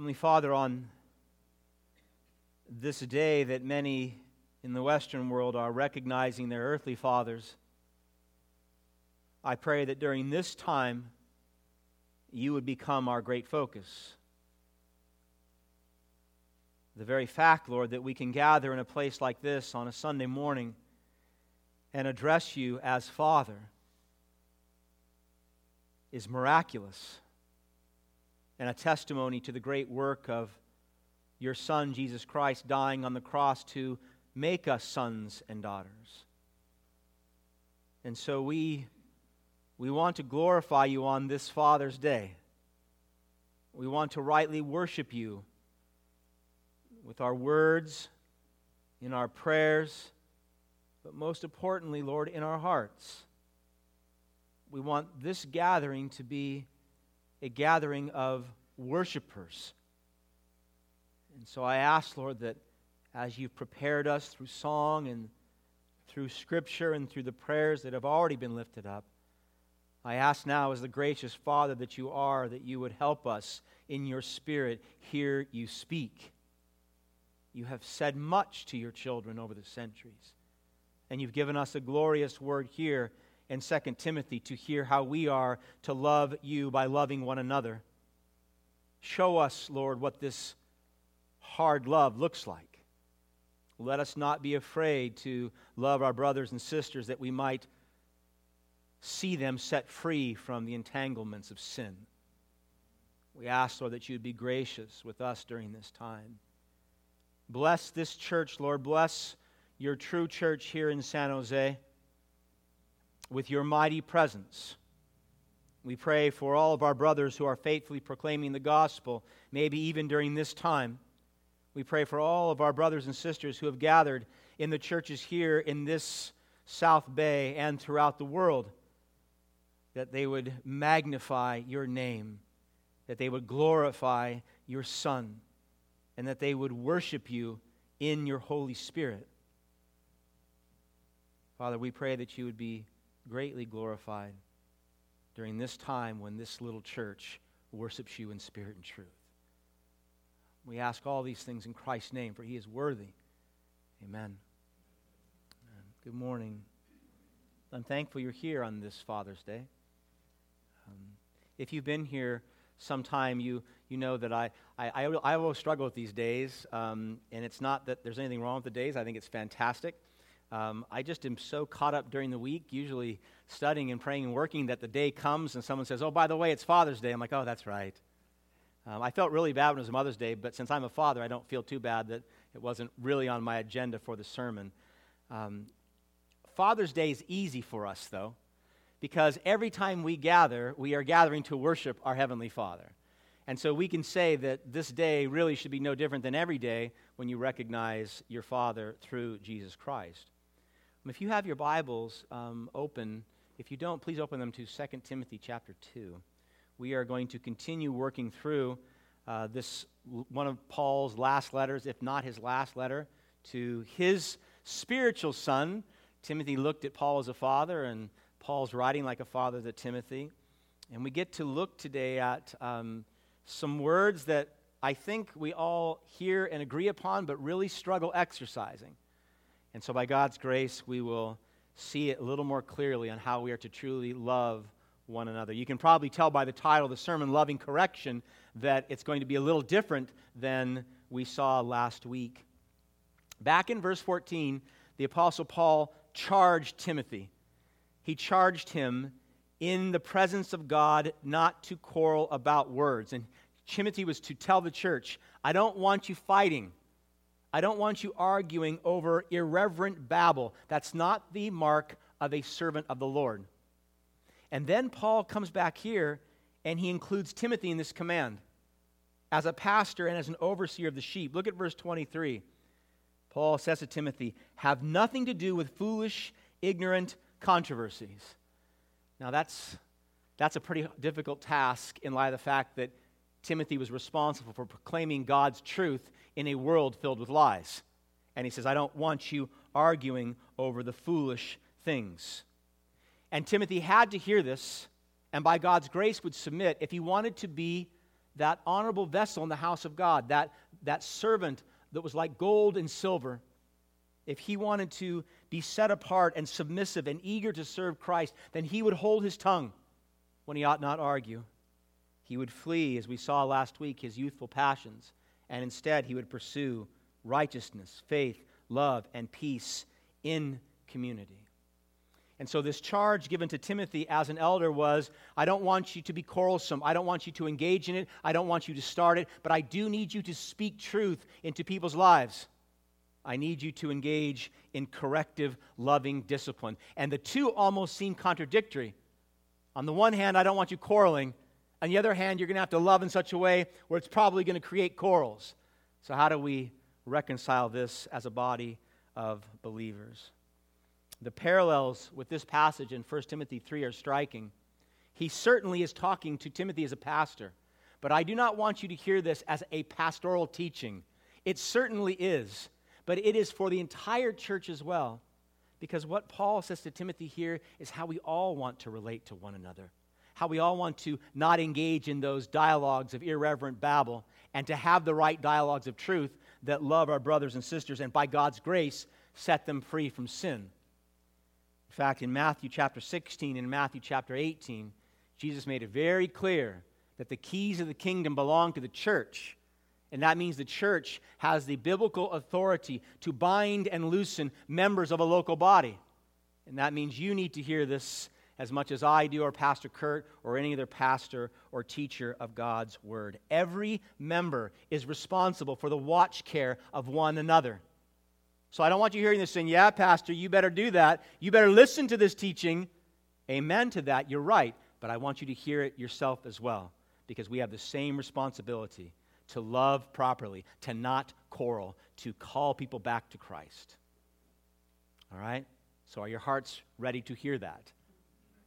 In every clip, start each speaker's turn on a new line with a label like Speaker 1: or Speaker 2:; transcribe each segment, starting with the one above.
Speaker 1: Heavenly Father, on this day that many in the Western world are recognizing their earthly fathers, I pray that during this time you would become our great focus. The very fact, Lord, that we can gather in a place like this on a Sunday morning and address you as Father is miraculous and a testimony to the great work of your Son, Jesus Christ, dying on the cross to make us sons and daughters. And so we, we want to glorify you on this Father's Day. We want to rightly worship you with our words, in our prayers, but most importantly, Lord, in our hearts. We want this gathering to be a gathering of worshipers. And so I ask, Lord, that as you've prepared us through song and through scripture and through the prayers that have already been lifted up, I ask now, as the gracious Father that you are, that you would help us in your spirit hear you speak. You have said much to your children over the centuries, and you've given us a glorious word here in 2 Timothy to hear how we are to love you by loving one another. Show us, Lord, what this hard love looks like. Let us not be afraid to love our brothers and sisters that we might see them set free from the entanglements of sin. We ask, Lord, that you would be gracious with us during this time. Bless this church, Lord. Bless your true church here in San Jose with your mighty presence. We pray for all of our brothers who are faithfully proclaiming the gospel, maybe even during this time. We pray for all of our brothers and sisters who have gathered in the churches here in this South Bay and throughout the world, that they would magnify your name, that they would glorify your Son, and that they would worship you in your Holy Spirit. Father, we pray that you would be greatly glorified during this time when this little church worships you in spirit and truth. We ask all these things in Christ's name, for he is worthy. Amen. Good morning. I'm thankful you're here on this Father's Day. Um, if you've been here sometime, you, you know that I, I, I, I always struggle with these days, um, and it's not that there's anything wrong with the days. I think it's fantastic. Um, I just am so caught up during the week, usually studying and praying and working, that the day comes and someone says, Oh, by the way, it's Father's Day. I'm like, Oh, that's right. Um, I felt really bad when it was Mother's Day, but since I'm a father, I don't feel too bad that it wasn't really on my agenda for the sermon. Um, Father's Day is easy for us, though, because every time we gather, we are gathering to worship our Heavenly Father. And so we can say that this day really should be no different than every day when you recognize your Father through Jesus Christ. If you have your Bibles um, open, if you don't, please open them to 2 Timothy chapter 2. We are going to continue working through uh, this, one of Paul's last letters, if not his last letter, to his spiritual son. Timothy looked at Paul as a father, and Paul's writing like a father to Timothy. And we get to look today at um, some words that I think we all hear and agree upon, but really struggle exercising. And so, by God's grace, we will see it a little more clearly on how we are to truly love one another. You can probably tell by the title of the sermon, Loving Correction, that it's going to be a little different than we saw last week. Back in verse 14, the Apostle Paul charged Timothy. He charged him in the presence of God not to quarrel about words. And Timothy was to tell the church, I don't want you fighting. I don't want you arguing over irreverent babble. That's not the mark of a servant of the Lord. And then Paul comes back here and he includes Timothy in this command as a pastor and as an overseer of the sheep. Look at verse 23. Paul says to Timothy, Have nothing to do with foolish, ignorant controversies. Now, that's, that's a pretty difficult task in light of the fact that Timothy was responsible for proclaiming God's truth in a world filled with lies. And he says, I don't want you arguing over the foolish things. And Timothy had to hear this, and by God's grace would submit if he wanted to be that honorable vessel in the house of God, that, that servant that was like gold and silver, if he wanted to be set apart and submissive and eager to serve Christ, then he would hold his tongue when he ought not argue. He would flee, as we saw last week, his youthful passions, and instead he would pursue righteousness, faith, love, and peace in community. And so, this charge given to Timothy as an elder was I don't want you to be quarrelsome. I don't want you to engage in it. I don't want you to start it. But I do need you to speak truth into people's lives. I need you to engage in corrective, loving discipline. And the two almost seem contradictory. On the one hand, I don't want you quarreling. On the other hand, you're going to have to love in such a way where it's probably going to create quarrels. So, how do we reconcile this as a body of believers? The parallels with this passage in 1 Timothy 3 are striking. He certainly is talking to Timothy as a pastor, but I do not want you to hear this as a pastoral teaching. It certainly is, but it is for the entire church as well. Because what Paul says to Timothy here is how we all want to relate to one another, how we all want to not engage in those dialogues of irreverent babble, and to have the right dialogues of truth that love our brothers and sisters, and by God's grace, set them free from sin. In fact, in Matthew chapter 16 and Matthew chapter 18, Jesus made it very clear that the keys of the kingdom belong to the church. And that means the church has the biblical authority to bind and loosen members of a local body. And that means you need to hear this as much as I do, or Pastor Kurt, or any other pastor or teacher of God's Word. Every member is responsible for the watch care of one another. So I don't want you hearing this saying, Yeah, Pastor, you better do that. You better listen to this teaching. Amen to that. You're right. But I want you to hear it yourself as well because we have the same responsibility to love properly, to not quarrel, to call people back to Christ. All right? So are your hearts ready to hear that?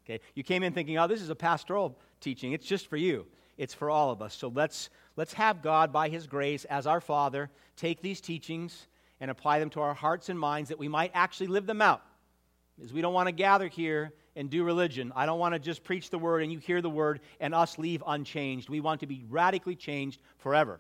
Speaker 1: Okay? You came in thinking, oh, this is a pastoral teaching. It's just for you. It's for all of us. So let's, let's have God, by His grace, as our Father, take these teachings and apply them to our hearts and minds that we might actually live them out. Because we don't want to gather here and do religion. I don't want to just preach the word and you hear the word and us leave unchanged. We want to be radically changed forever.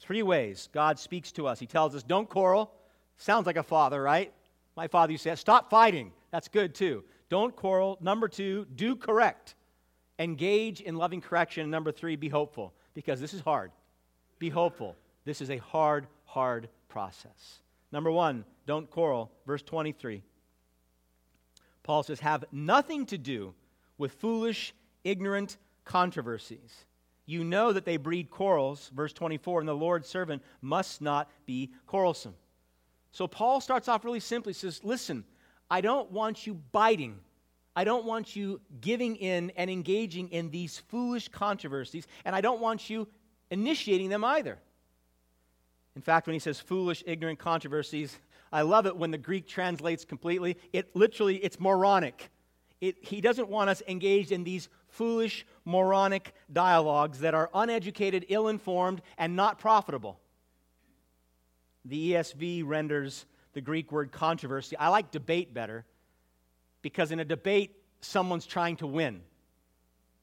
Speaker 1: Three ways God speaks to us. He tells us, don't quarrel. Sounds like a father, right? My father used to say, stop fighting. That's good too. Don't quarrel. Number two, do correct. Engage in loving correction. Number three, be hopeful because this is hard. Be hopeful. This is a hard, hard process. Number one, don't quarrel. Verse 23. Paul says, have nothing to do with foolish, ignorant controversies. You know that they breed quarrels. Verse 24, and the Lord's servant must not be quarrelsome. So Paul starts off really simply. Says, Listen, I don't want you biting. I don't want you giving in and engaging in these foolish controversies, and I don't want you initiating them either. In fact, when he says foolish, ignorant controversies, I love it when the Greek translates completely. It literally, it's moronic. It, he doesn't want us engaged in these foolish, moronic dialogues that are uneducated, ill informed, and not profitable. The ESV renders the Greek word controversy. I like debate better because in a debate, someone's trying to win.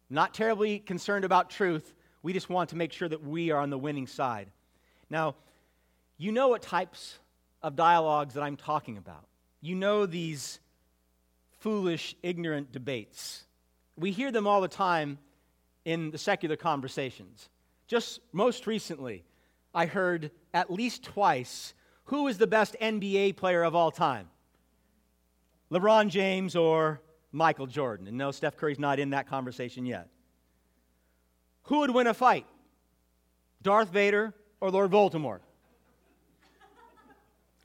Speaker 1: Not terribly concerned about truth. We just want to make sure that we are on the winning side. Now, you know what types of dialogues that I'm talking about. You know these foolish, ignorant debates. We hear them all the time in the secular conversations. Just most recently, I heard at least twice who is the best NBA player of all time? LeBron James or Michael Jordan? And no, Steph Curry's not in that conversation yet. Who would win a fight? Darth Vader or Lord Voldemort?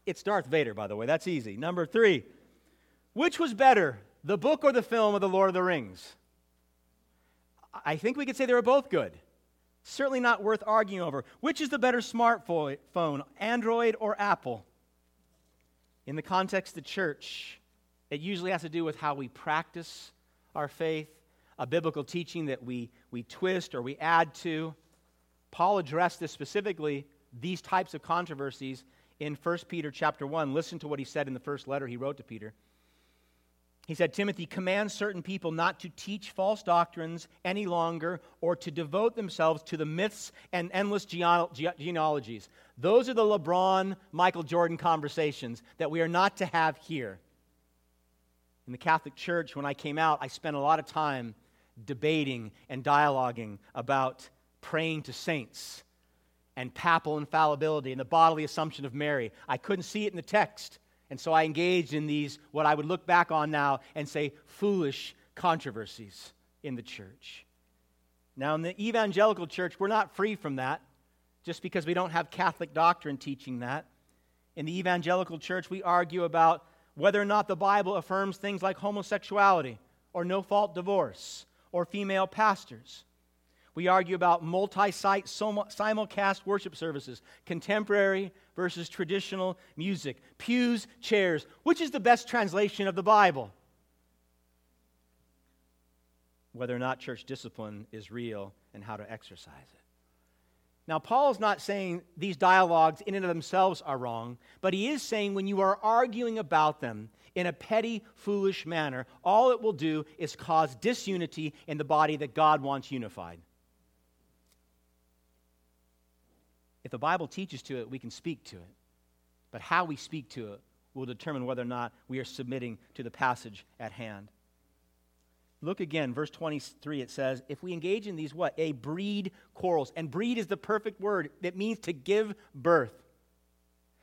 Speaker 1: It's Darth Vader, by the way. That's easy. Number three, which was better, the book or the film of The Lord of the Rings? I think we could say they were both good. Certainly not worth arguing over. Which is the better smartphone, Android or Apple? In the context of the church, it usually has to do with how we practice our faith, a biblical teaching that we, we twist or we add to. Paul addressed this specifically, these types of controversies, in 1 Peter chapter 1. Listen to what he said in the first letter he wrote to Peter. He said, Timothy, command certain people not to teach false doctrines any longer or to devote themselves to the myths and endless genealogies. Those are the LeBron, Michael Jordan conversations that we are not to have here. In the Catholic Church, when I came out, I spent a lot of time debating and dialoguing about praying to saints and papal infallibility and the bodily assumption of Mary. I couldn't see it in the text. And so I engaged in these, what I would look back on now and say, foolish controversies in the church. Now, in the evangelical church, we're not free from that just because we don't have Catholic doctrine teaching that. In the evangelical church, we argue about whether or not the Bible affirms things like homosexuality or no fault divorce or female pastors. We argue about multi site, simulcast worship services, contemporary versus traditional music, pews, chairs. Which is the best translation of the Bible? Whether or not church discipline is real and how to exercise it. Now, Paul's not saying these dialogues in and of themselves are wrong, but he is saying when you are arguing about them in a petty, foolish manner, all it will do is cause disunity in the body that God wants unified. If the Bible teaches to it, we can speak to it. But how we speak to it will determine whether or not we are submitting to the passage at hand. Look again, verse 23, it says, If we engage in these what? A breed quarrels. And breed is the perfect word. that means to give birth.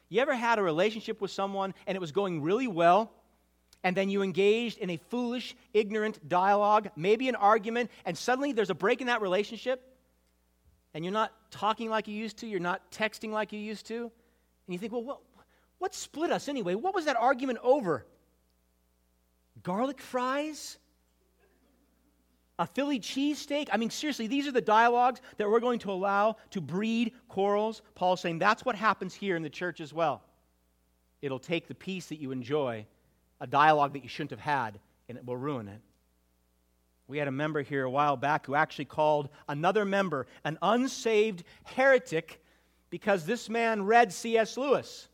Speaker 1: You ever had a relationship with someone and it was going really well, and then you engaged in a foolish, ignorant dialogue, maybe an argument, and suddenly there's a break in that relationship? And you're not talking like you used to, you're not texting like you used to, and you think, well, what, what split us anyway? What was that argument over? Garlic fries? A Philly cheesesteak? I mean, seriously, these are the dialogues that we're going to allow to breed quarrels. Paul's saying that's what happens here in the church as well. It'll take the peace that you enjoy, a dialogue that you shouldn't have had, and it will ruin it. We had a member here a while back who actually called another member an unsaved heretic because this man read C.S. Lewis.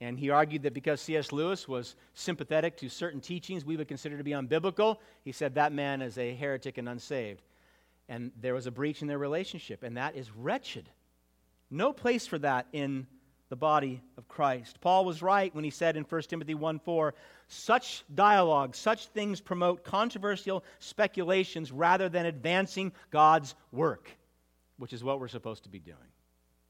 Speaker 1: And he argued that because C.S. Lewis was sympathetic to certain teachings we would consider to be unbiblical, he said that man is a heretic and unsaved. And there was a breach in their relationship, and that is wretched. No place for that in the body of Christ. Paul was right when he said in 1 Timothy 1 4, such dialogue, such things promote controversial speculations rather than advancing God's work, which is what we're supposed to be doing.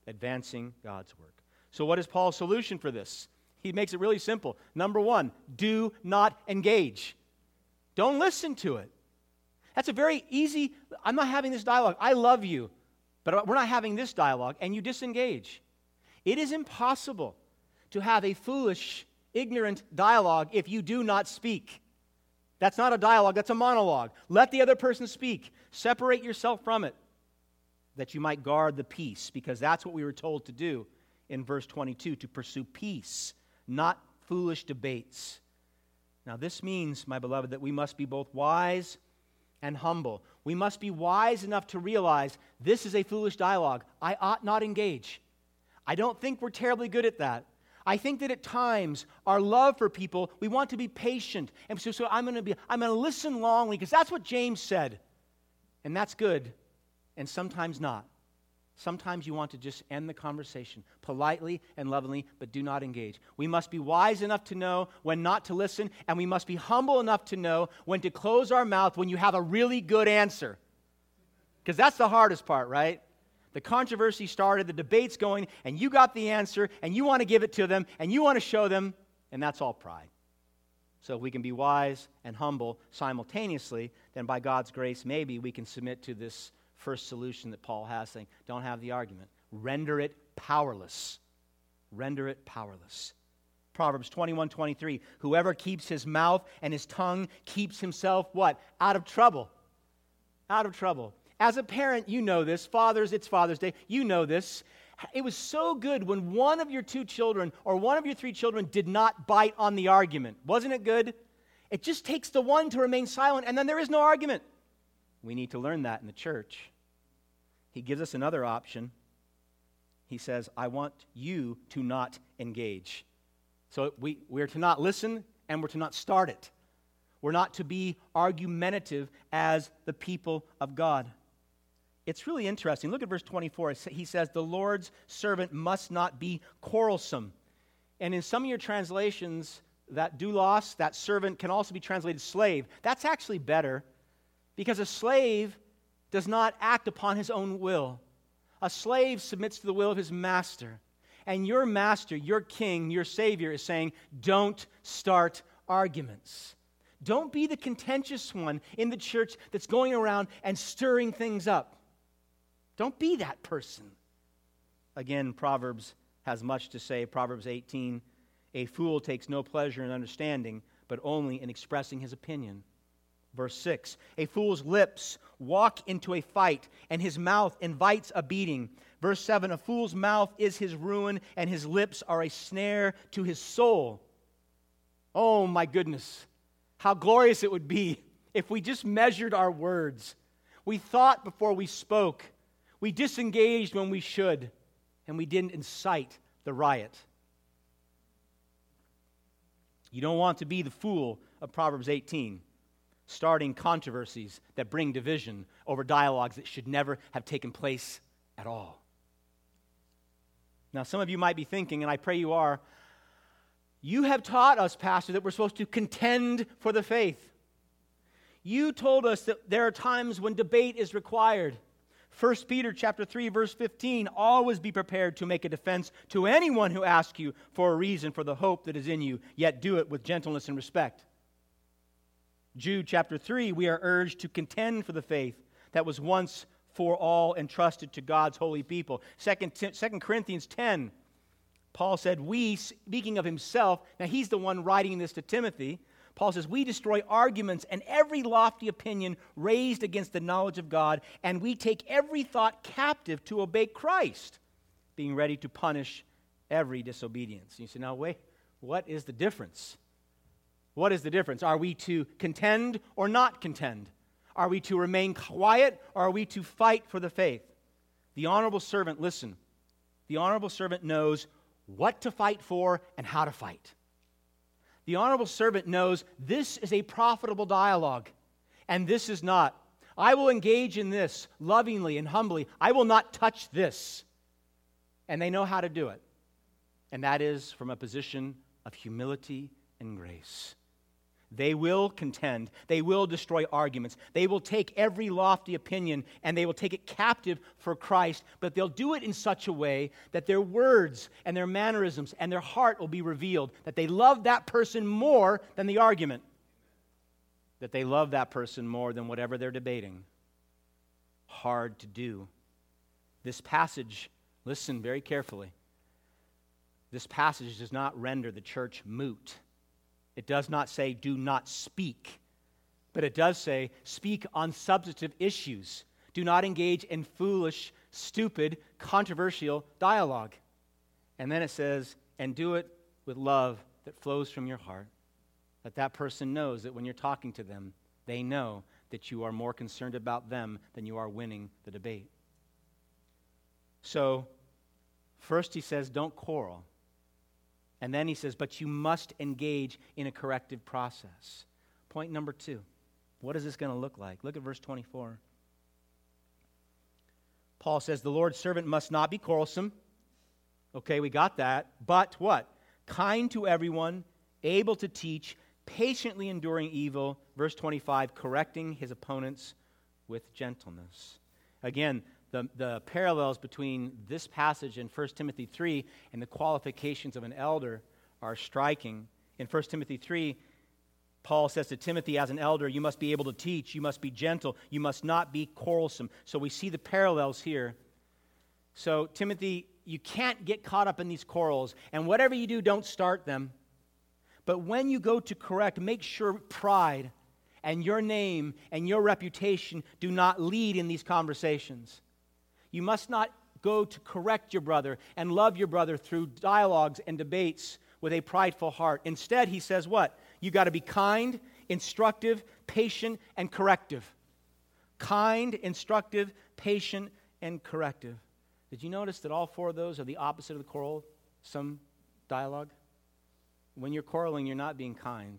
Speaker 1: Advancing God's work. So, what is Paul's solution for this? He makes it really simple. Number one, do not engage. Don't listen to it. That's a very easy, I'm not having this dialogue. I love you, but we're not having this dialogue, and you disengage. It is impossible to have a foolish, ignorant dialogue if you do not speak. That's not a dialogue, that's a monologue. Let the other person speak. Separate yourself from it that you might guard the peace, because that's what we were told to do in verse 22 to pursue peace, not foolish debates. Now, this means, my beloved, that we must be both wise and humble. We must be wise enough to realize this is a foolish dialogue. I ought not engage. I don't think we're terribly good at that. I think that at times our love for people, we want to be patient. And so, so I'm going to be, I'm going to listen longly because that's what James said. And that's good. And sometimes not. Sometimes you want to just end the conversation politely and lovingly, but do not engage. We must be wise enough to know when not to listen, and we must be humble enough to know when to close our mouth when you have a really good answer. Because that's the hardest part, right? The controversy started, the debate's going, and you got the answer, and you want to give it to them, and you want to show them, and that's all pride. So if we can be wise and humble simultaneously, then by God's grace, maybe we can submit to this first solution that Paul has saying, don't have the argument. Render it powerless. Render it powerless. Proverbs 21 23. Whoever keeps his mouth and his tongue keeps himself what? Out of trouble. Out of trouble. As a parent, you know this. Fathers, it's Father's Day. You know this. It was so good when one of your two children or one of your three children did not bite on the argument. Wasn't it good? It just takes the one to remain silent, and then there is no argument. We need to learn that in the church. He gives us another option. He says, I want you to not engage. So we, we're to not listen and we're to not start it. We're not to be argumentative as the people of God. It's really interesting. Look at verse 24. He says, The Lord's servant must not be quarrelsome. And in some of your translations, that doulos, that servant, can also be translated slave. That's actually better because a slave does not act upon his own will. A slave submits to the will of his master. And your master, your king, your savior is saying, don't start arguments. Don't be the contentious one in the church that's going around and stirring things up. Don't be that person. Again, Proverbs has much to say. Proverbs 18 A fool takes no pleasure in understanding, but only in expressing his opinion. Verse 6 A fool's lips walk into a fight, and his mouth invites a beating. Verse 7 A fool's mouth is his ruin, and his lips are a snare to his soul. Oh my goodness, how glorious it would be if we just measured our words. We thought before we spoke, we disengaged when we should, and we didn't incite the riot. You don't want to be the fool of Proverbs 18 starting controversies that bring division over dialogues that should never have taken place at all. Now, some of you might be thinking, and I pray you are, you have taught us, Pastor, that we're supposed to contend for the faith. You told us that there are times when debate is required. 1 Peter chapter 3 verse 15 always be prepared to make a defense to anyone who asks you for a reason for the hope that is in you yet do it with gentleness and respect Jude chapter 3, we are urged to contend for the faith that was once for all entrusted to God's holy people. Second, 2 Corinthians 10, Paul said, We, speaking of himself, now he's the one writing this to Timothy. Paul says, We destroy arguments and every lofty opinion raised against the knowledge of God, and we take every thought captive to obey Christ, being ready to punish every disobedience. You say, Now, wait, what is the difference? What is the difference? Are we to contend or not contend? Are we to remain quiet or are we to fight for the faith? The honorable servant, listen, the honorable servant knows what to fight for and how to fight. The honorable servant knows this is a profitable dialogue and this is not. I will engage in this lovingly and humbly. I will not touch this. And they know how to do it. And that is from a position of humility and grace. They will contend. They will destroy arguments. They will take every lofty opinion and they will take it captive for Christ, but they'll do it in such a way that their words and their mannerisms and their heart will be revealed, that they love that person more than the argument, that they love that person more than whatever they're debating. Hard to do. This passage, listen very carefully. This passage does not render the church moot it does not say, do not speak, but it does say, speak on substantive issues. Do not engage in foolish, stupid, controversial dialogue. And then it says, and do it with love that flows from your heart. That that person knows that when you're talking to them, they know that you are more concerned about them than you are winning the debate. So, first he says, don't quarrel. And then he says, but you must engage in a corrective process. Point number two what is this going to look like? Look at verse 24. Paul says, the Lord's servant must not be quarrelsome. Okay, we got that. But what? Kind to everyone, able to teach, patiently enduring evil. Verse 25, correcting his opponents with gentleness. Again, the, the parallels between this passage in 1 Timothy 3 and the qualifications of an elder are striking. In 1 Timothy 3, Paul says to Timothy, as an elder, you must be able to teach, you must be gentle, you must not be quarrelsome. So we see the parallels here. So, Timothy, you can't get caught up in these quarrels, and whatever you do, don't start them. But when you go to correct, make sure pride and your name and your reputation do not lead in these conversations. You must not go to correct your brother and love your brother through dialogues and debates with a prideful heart. Instead, he says what? You got to be kind, instructive, patient, and corrective. Kind, instructive, patient, and corrective. Did you notice that all four of those are the opposite of the quarrel? Some dialogue? When you're quarreling, you're not being kind.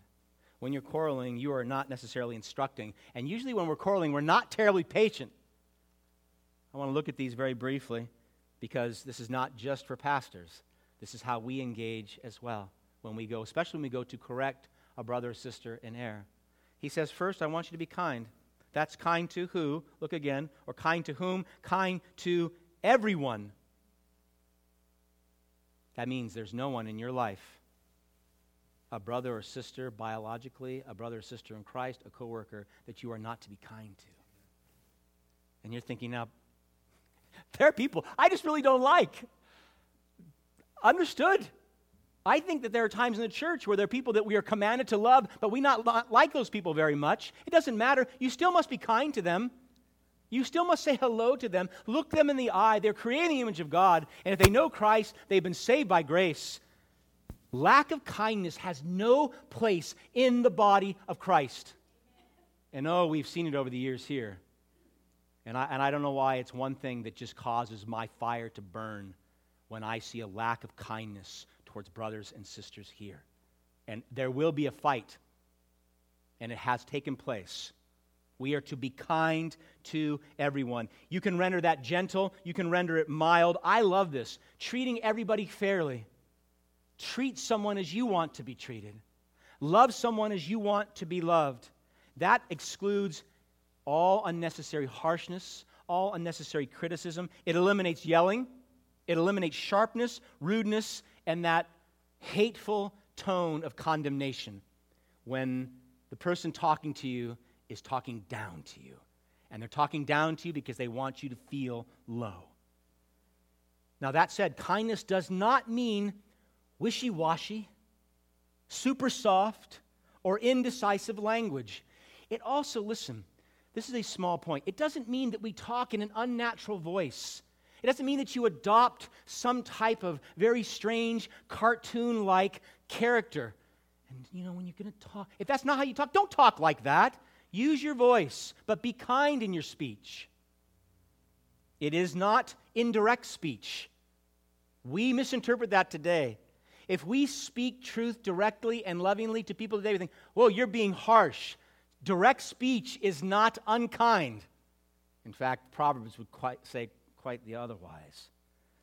Speaker 1: When you're quarreling, you are not necessarily instructing. And usually, when we're quarreling, we're not terribly patient. I want to look at these very briefly because this is not just for pastors. This is how we engage as well when we go, especially when we go to correct a brother or sister in error. He says, First, I want you to be kind. That's kind to who? Look again. Or kind to whom? Kind to everyone. That means there's no one in your life, a brother or sister biologically, a brother or sister in Christ, a coworker, that you are not to be kind to. And you're thinking now, there are people I just really don't like. Understood. I think that there are times in the church where there are people that we are commanded to love, but we not like those people very much. It doesn't matter. You still must be kind to them. You still must say hello to them. Look them in the eye. They're creating the image of God. And if they know Christ, they've been saved by grace. Lack of kindness has no place in the body of Christ. And oh, we've seen it over the years here. And I, and I don't know why it's one thing that just causes my fire to burn when I see a lack of kindness towards brothers and sisters here. And there will be a fight, and it has taken place. We are to be kind to everyone. You can render that gentle, you can render it mild. I love this. Treating everybody fairly. Treat someone as you want to be treated. Love someone as you want to be loved. That excludes all unnecessary harshness, all unnecessary criticism. It eliminates yelling, it eliminates sharpness, rudeness, and that hateful tone of condemnation when the person talking to you is talking down to you. And they're talking down to you because they want you to feel low. Now, that said, kindness does not mean wishy washy, super soft, or indecisive language. It also, listen, this is a small point. It doesn't mean that we talk in an unnatural voice it doesn't mean that you adopt some type of very strange cartoon like character. And, you know, when you're going to talk, if that's not how you talk, don't talk like that. Use your voice, but be kind in your speech. It is not indirect speech. We misinterpret that today. If we speak truth directly and lovingly to people today, we think, whoa, you're being harsh. Direct speech is not unkind. In fact, Proverbs would quite say quite the otherwise.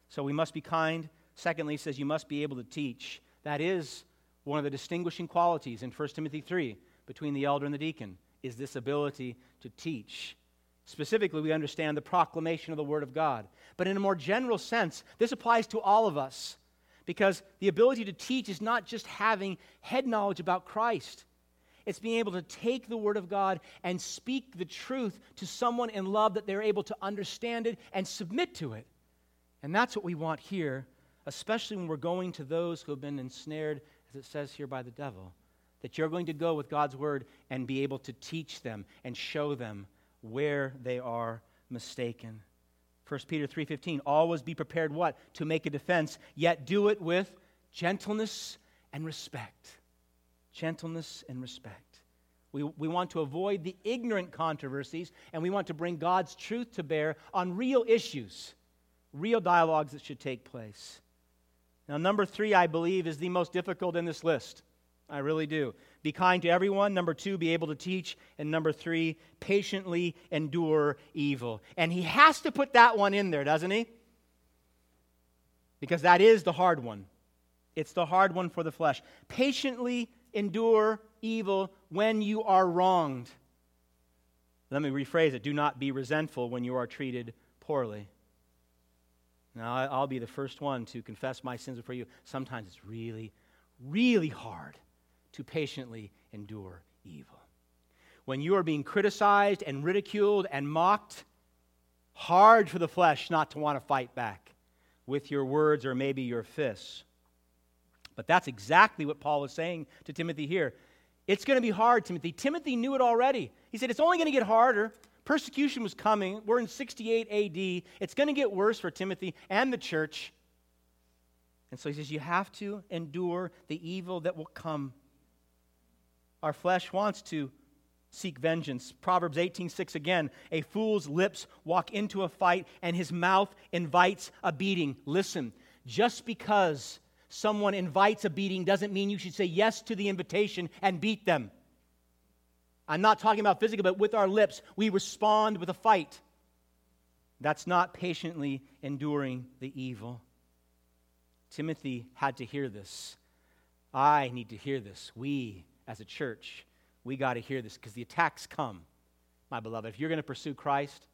Speaker 1: So we must be kind. Secondly, he says you must be able to teach. That is one of the distinguishing qualities in 1 Timothy 3 between the elder and the deacon, is this ability to teach. Specifically, we understand the proclamation of the Word of God. But in a more general sense, this applies to all of us because the ability to teach is not just having head knowledge about Christ. It's being able to take the Word of God and speak the truth to someone in love that they're able to understand it and submit to it. And that's what we want here, especially when we're going to those who have been ensnared, as it says here, by the devil. That you're going to go with God's Word and be able to teach them and show them where they are mistaken. 1 Peter 3:15 always be prepared what to make a defense yet do it with gentleness and respect gentleness, and respect. We, we want to avoid the ignorant controversies, and we want to bring God's truth to bear on real issues, real dialogues that should take place. Now, number three, I believe, is the most difficult in this list. I really do. Be kind to everyone. Number two, be able to teach. And number three, patiently endure evil. And he has to put that one in there, doesn't he? Because that is the hard one. It's the hard one for the flesh. Patiently endure evil when you are wronged. Let me rephrase it do not be resentful when you are treated poorly. Now, I'll be the first one to confess my sins before you. Sometimes it's really, really hard to patiently endure evil. When you are being criticized and ridiculed and mocked, hard for the flesh not to want to fight back with your words or maybe your fists. But that's exactly what Paul was saying to Timothy here. It's going to be hard, Timothy. Timothy knew it already. He said, It's only going to get harder. Persecution was coming. We're in 68 AD. It's going to get worse for Timothy and the church. And so he says, You have to endure the evil that will come. Our flesh wants to seek vengeance. Proverbs 18:6 again, a fool's lips walk into a fight and his mouth invites a beating. Listen, just because someone invites a beating doesn't mean you should say yes to the invitation and beat them. I'm not talking about physical, but with our lips, we respond with a fight. That's not patiently enduring the evil. Timothy had to hear this. I need to hear this. We, as a church, we got to hear this because the attacks come, my beloved. If you're going to pursue Christ,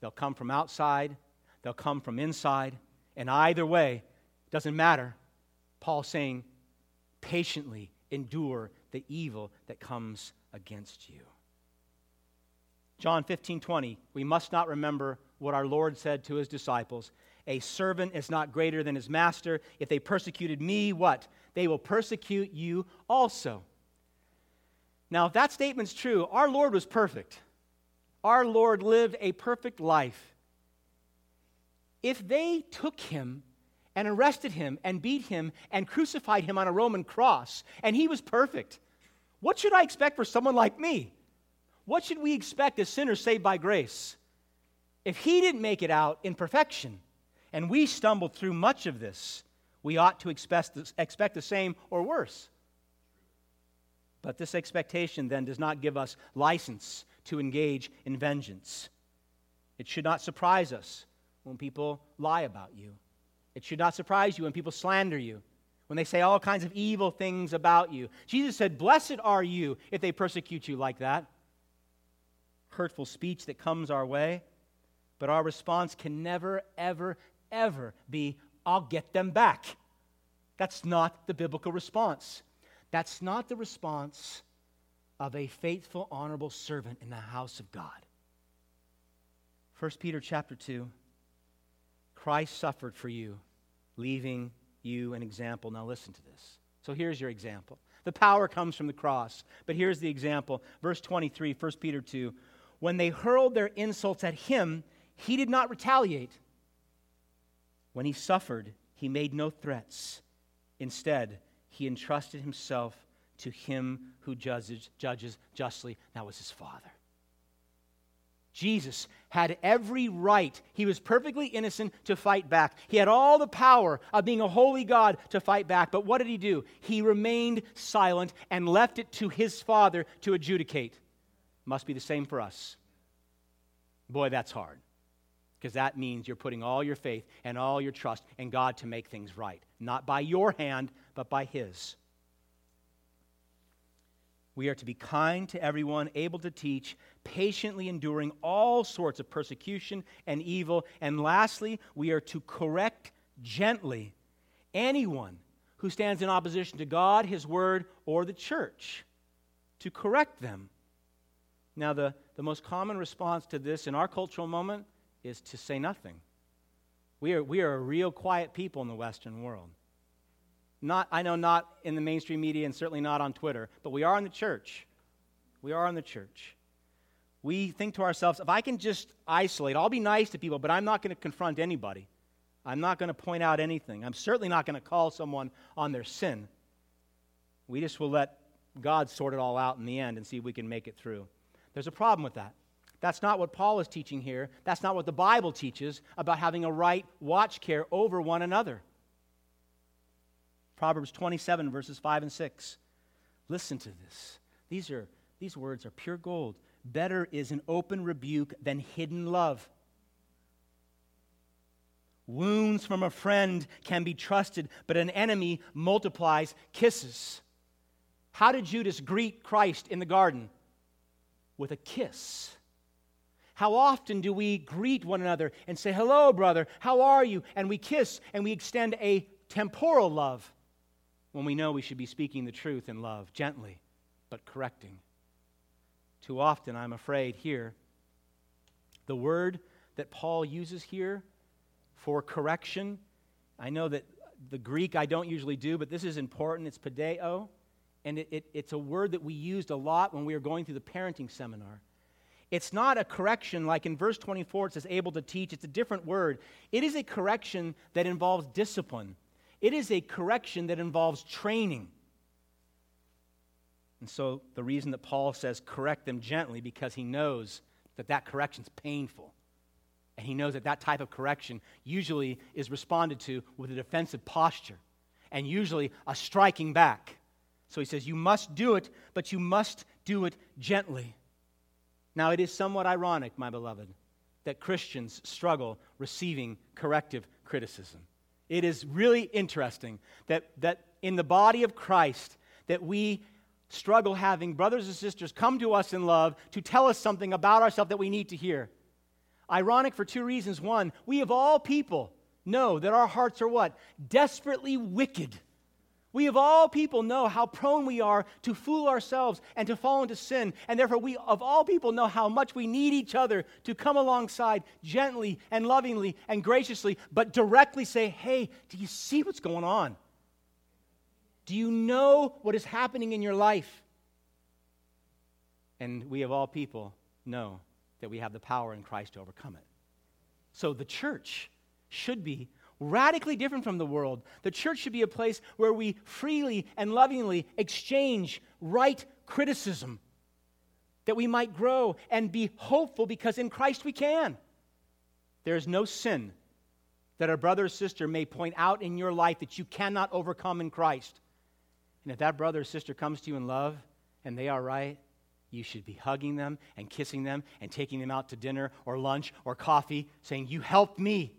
Speaker 1: they'll come from outside, they'll come from inside, and either way, doesn't matter. Paul saying, patiently endure the evil that comes against you. John 15, 20, we must not remember what our Lord said to his disciples. A servant is not greater than his master. If they persecuted me, what? They will persecute you also. Now, if that statement's true, our Lord was perfect. Our Lord lived a perfect life. If they took him and arrested him and beat him and crucified him on a Roman cross, and he was perfect. What should I expect for someone like me? What should we expect as sinners saved by grace? If he didn't make it out in perfection, and we stumbled through much of this, we ought to expect expect the same or worse. But this expectation then does not give us license to engage in vengeance. It should not surprise us when people lie about you. It should not surprise you when people slander you, when they say all kinds of evil things about you. Jesus said, Blessed are you if they persecute you like that. Hurtful speech that comes our way, but our response can never, ever, ever be, I'll get them back. That's not the biblical response. That's not the response of a faithful, honorable servant in the house of God. 1 Peter chapter 2 Christ suffered for you, leaving you an example. Now, listen to this. So, here's your example. The power comes from the cross, but here's the example. Verse 23, 1 Peter 2. When they hurled their insults at him, he did not retaliate. When he suffered, he made no threats. Instead, he entrusted himself to him who judges, judges justly. That was his Father. Jesus had every right. He was perfectly innocent to fight back. He had all the power of being a holy God to fight back. But what did he do? He remained silent and left it to his Father to adjudicate. Must be the same for us. Boy, that's hard. Because that means you're putting all your faith and all your trust in God to make things right. Not by your hand, but by His. We are to be kind to everyone, able to teach, patiently enduring all sorts of persecution and evil. And lastly, we are to correct gently anyone who stands in opposition to God, His Word, or the church. To correct them. Now, the, the most common response to this in our cultural moment is to say nothing. We are, we are a real quiet people in the Western world. Not, I know not in the mainstream media and certainly not on Twitter, but we are in the church. We are in the church. We think to ourselves, if I can just isolate, I'll be nice to people, but I'm not going to confront anybody. I'm not going to point out anything. I'm certainly not going to call someone on their sin. We just will let God sort it all out in the end and see if we can make it through. There's a problem with that. That's not what Paul is teaching here. That's not what the Bible teaches about having a right watch care over one another. Proverbs 27, verses 5 and 6. Listen to this. These, are, these words are pure gold. Better is an open rebuke than hidden love. Wounds from a friend can be trusted, but an enemy multiplies kisses. How did Judas greet Christ in the garden? With a kiss. How often do we greet one another and say, Hello, brother, how are you? And we kiss and we extend a temporal love when we know we should be speaking the truth in love, gently, but correcting. Too often, I'm afraid, here, the word that Paul uses here for correction, I know that the Greek I don't usually do, but this is important. It's padeo, and it, it, it's a word that we used a lot when we were going through the parenting seminar. It's not a correction like in verse 24 it says able to teach. It's a different word. It is a correction that involves discipline. It is a correction that involves training. And so the reason that Paul says correct them gently because he knows that that correction is painful. And he knows that that type of correction usually is responded to with a defensive posture. and usually a striking back. So he says, You must do it, but you must do it gently. Now, it is somewhat ironic, my beloved, that Christians struggle receiving corrective criticism. It is really interesting that, that in the body of Christ, that we struggle having brothers and sisters come to us in love to tell us something about ourselves that we need to hear. Ironic for two reasons. One, we of all people know that our hearts are what? Desperately wicked. We of all people know how prone we are to fool ourselves and to fall into sin. And therefore, we of all people know how much we need each other to come alongside gently and lovingly and graciously, but directly say, Hey, do you see what's going on? Do you know what is happening in your life? And we of all people know that we have the power in Christ to overcome it. So the church should be radically different from the world. The church should be a place where we freely and lovingly exchange right criticism that we might grow and be hopeful because in Christ we can. There is no sin that a brother or sister may point out in your life that you cannot overcome in Christ. And if that brother or sister comes to you in love and they are right, you should be hugging them and kissing them and taking them out to dinner or lunch or coffee, saying, You helped me.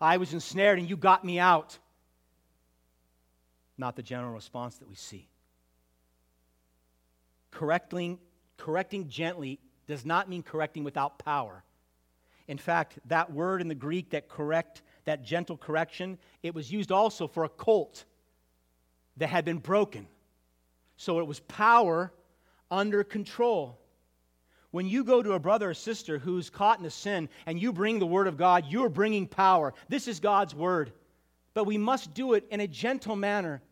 Speaker 1: I was ensnared and you got me out. Not the general response that we see. Correcting, correcting gently does not mean correcting without power. In fact, that word in the Greek that correct, that gentle correction, it was used also for a colt that had been broken. So it was power under control. When you go to a brother or sister who's caught in a sin and you bring the word of God, you're bringing power. This is God's word. But we must do it in a gentle manner.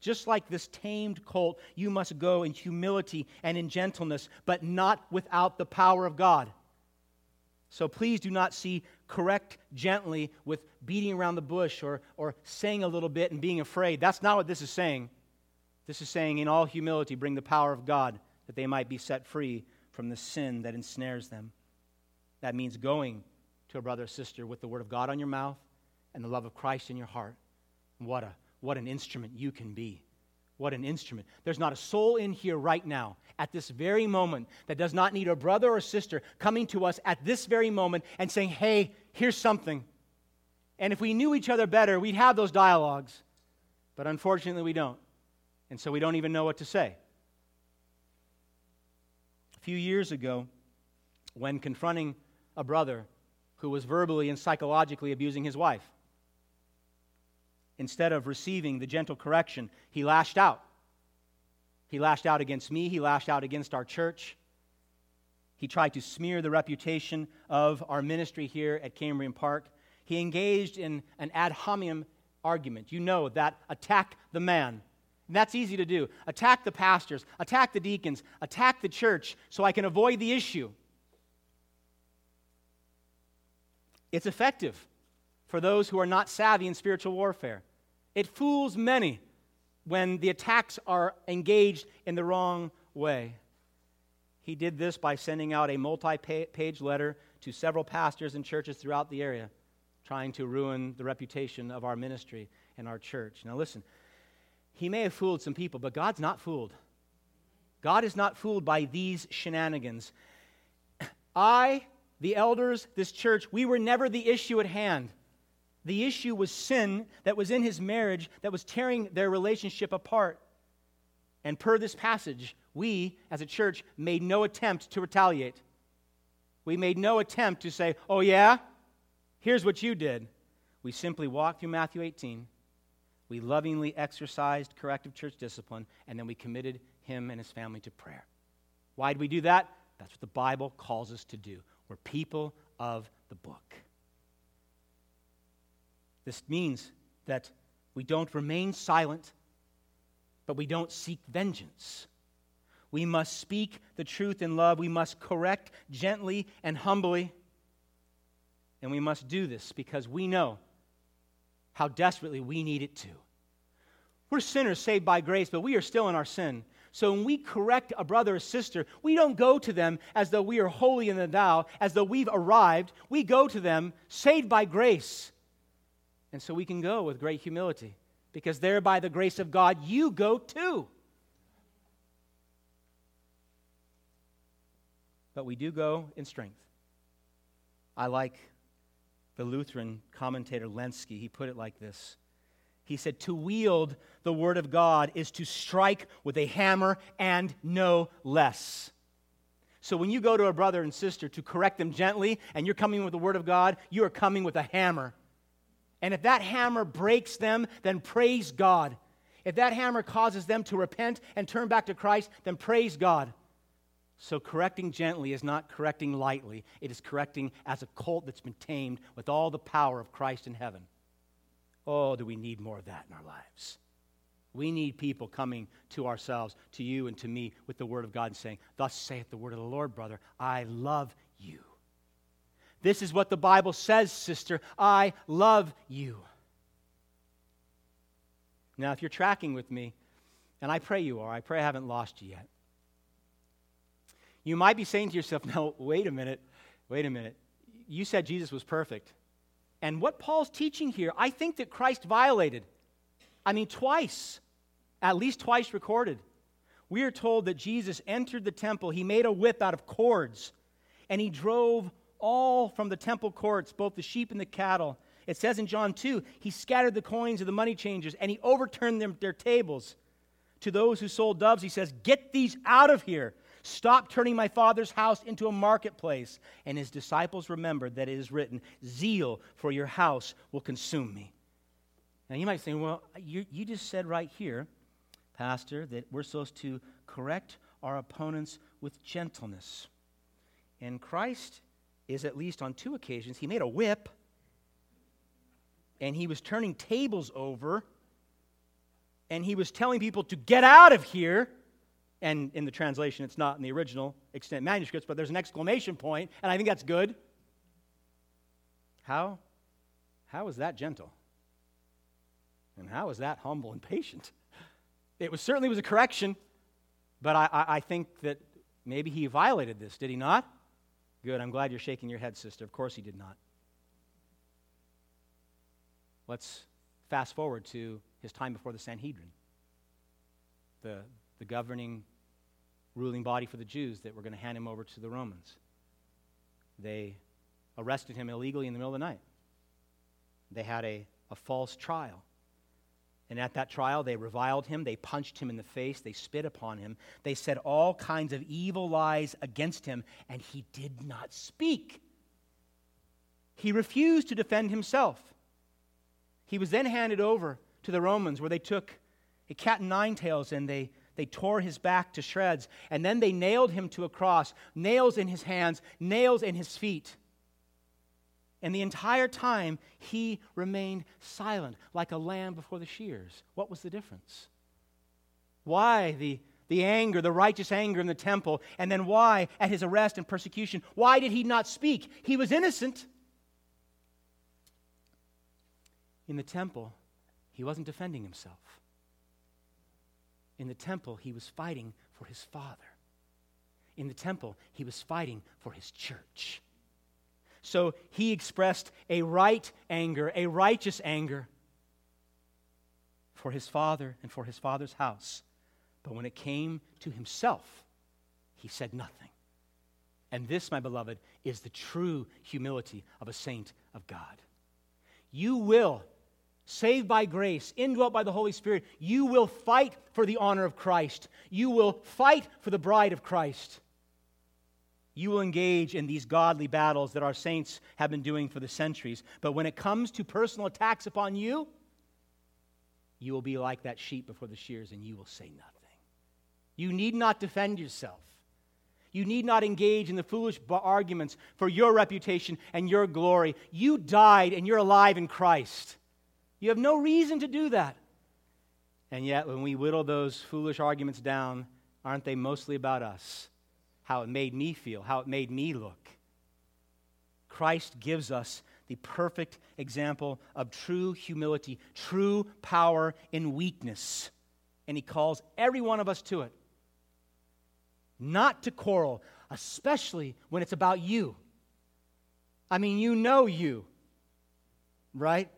Speaker 1: Just like this tamed colt, you must go in humility and in gentleness, but not without the power of God. So please do not see correct gently with beating around the bush or, or saying a little bit and being afraid. That's not what this is saying. This is saying, in all humility, bring the power of God that they might be set free from the sin that ensnares them. That means going to a brother or sister with the word of God on your mouth and the love of Christ in your heart. What, a, what an instrument you can be. What an instrument. There's not a soul in here right now, at this very moment, that does not need a brother or sister coming to us at this very moment and saying, hey, here's something. And if we knew each other better, we'd have those dialogues. But unfortunately, we don't. And so we don't even know what to say a few years ago when confronting a brother who was verbally and psychologically abusing his wife. Instead of receiving the gentle correction, he lashed out. He lashed out against me, he lashed out against our church. He tried to smear the reputation of our ministry here at Cambrian Park. He engaged in an ad hominem argument. You know that attack the man and that's easy to do. Attack the pastors, attack the deacons, attack the church so I can avoid the issue. It's effective for those who are not savvy in spiritual warfare. It fools many when the attacks are engaged in the wrong way. He did this by sending out a multi page letter to several pastors and churches throughout the area, trying to ruin the reputation of our ministry and our church. Now, listen, he may have fooled some people, but God's not fooled. God is not fooled by these shenanigans. I, the elders, this church, we were never the issue at hand. The issue was sin that was in his marriage that was tearing their relationship apart. And per this passage, we, as a church, made no attempt to retaliate. We made no attempt to say, oh, yeah, here's what you did. We simply walked through Matthew 18 we lovingly exercised corrective church discipline, and then we committed him and his family to prayer. Why did we do that? That's what the Bible calls us to do. We're people of the book. This means that we don't remain silent, but we don't seek vengeance. We must speak the truth in love. We must correct gently and humbly. And we must do this because we know how desperately we need it too. We're sinners saved by grace, but we are still in our sin. So when we correct a brother or sister, we don't go to them as though we are holy in the thou, as though we've arrived. We go to them saved by grace. And so we can go with great humility because there, by the grace of God, you go too. But we do go in strength. I like the Lutheran commentator Lenski. He put it like this He said, To wield the Word of God is to strike with a hammer and no less. So when you go to a brother and sister to correct them gently and you're coming with the Word of God, you are coming with a hammer. And if that hammer breaks them, then praise God. If that hammer causes them to repent and turn back to Christ, then praise God. So, correcting gently is not correcting lightly, it is correcting as a colt that's been tamed with all the power of Christ in heaven. Oh, do we need more of that in our lives? We need people coming to ourselves, to you and to me, with the word of God and saying, Thus saith the word of the Lord, brother, I love you. This is what the Bible says, sister, I love you. Now, if you're tracking with me, and I pray you are, I pray I haven't lost you yet. You might be saying to yourself, no, wait a minute, wait a minute. You said Jesus was perfect. And what Paul's teaching here, I think that Christ violated. I mean, twice, at least twice recorded. We are told that Jesus entered the temple, he made a whip out of cords, and he drove all from the temple courts, both the sheep and the cattle. It says in John 2, he scattered the coins of the money changers and he overturned them, their tables. To those who sold doves, he says, Get these out of here. Stop turning my father's house into a marketplace. And his disciples remembered that it is written, Zeal for your house will consume me. Now you might say, well, you, you just said right here, Pastor, that we're supposed to correct our opponents with gentleness. And Christ is, at least on two occasions, he made a whip and he was turning tables over and he was telling people to get out of here and in the translation, it's not in the original extant manuscripts, but there's an exclamation point, and I think that's good. How? How is that gentle? And how is that humble and patient? It was certainly was a correction, but I, I, I think that maybe he violated this, did he not? Good. I'm glad you're shaking your head, sister. Of course he did not. Let's fast forward to his time before the Sanhedrin, the, the governing ruling body for the Jews that were going to hand him over to the Romans. They arrested him illegally in the middle of the night. They had a, a false trial. And at that trial, they reviled him, they punched him in the face, they spit upon him, they said all kinds of evil lies against him, and he did not speak. He refused to defend himself. He was then handed over to the Romans, where they took a cat and nine tails and they they tore his back to shreds, and then they nailed him to a cross, nails in his hands, nails in his feet. And the entire time, he remained silent, like a lamb before the shears. What was the difference? Why the, the anger, the righteous anger in the temple, and then why at his arrest and persecution? Why did he not speak? He was innocent. In the temple, he wasn't defending himself in the temple, he was fighting for his father. In the temple, he was fighting for his church. So he expressed a right anger, a righteous anger for his father and for his father's house. But when it came to himself, he said nothing. And this, my beloved, is the true humility of a saint of God. You will saved by grace, indwelt by the Holy Spirit, you will fight for the honor of Christ. You will fight for the bride of Christ. You will engage in these godly battles that our saints have been doing for the centuries. But when it comes to personal attacks upon you, you will be like that sheep before the shears and you will say nothing. You need not defend yourself. You need not engage in the foolish arguments for your reputation and your glory. You died and you're alive in Christ. You have no reason to do that. And yet, when we whittle those foolish arguments down, aren't they mostly about us? How it made me feel, how it made me look. Christ gives us the perfect example of true humility, true power in weakness. And he calls every one of us to it. Not to quarrel, especially when it's about you. I mean, you know you, right?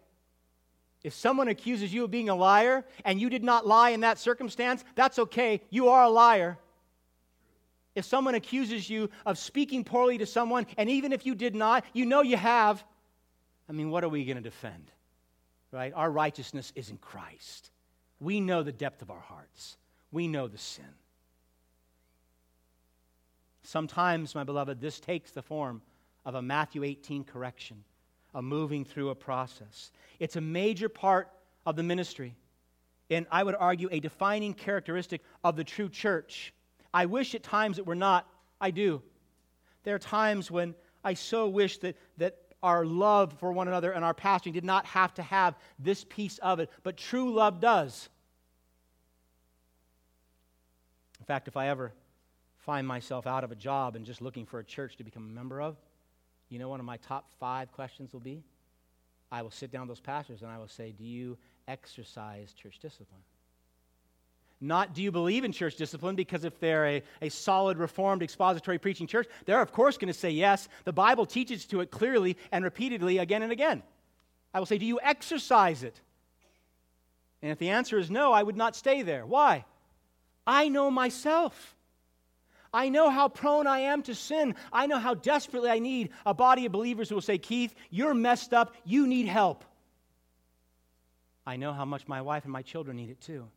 Speaker 1: If someone accuses you of being a liar and you did not lie in that circumstance, that's okay. You are a liar. If someone accuses you of speaking poorly to someone, and even if you did not, you know you have, I mean, what are we going to defend? Right? Our righteousness is in Christ. We know the depth of our hearts, we know the sin. Sometimes, my beloved, this takes the form of a Matthew 18 correction, a moving through a process. It's a major part of the ministry, and I would argue a defining characteristic of the true church. I wish at times it were not. I do. There are times when I so wish that, that our love for one another and our pastoring did not have to have this piece of it, but true love does. In fact, if I ever find myself out of a job and just looking for a church to become a member of, you know, one of my top five questions will be I will sit down those pastors and I will say, Do you exercise church discipline? Not do you believe in church discipline, because if they're a, a solid, reformed, expository preaching church, they're of course going to say yes. The Bible teaches to it clearly and repeatedly again and again. I will say, Do you exercise it? And if the answer is no, I would not stay there. Why? I know myself. I know how prone I am to sin. I know how desperately I need a body of believers who will say, Keith, you're messed up. You need help. I know how much my wife and my children need it too.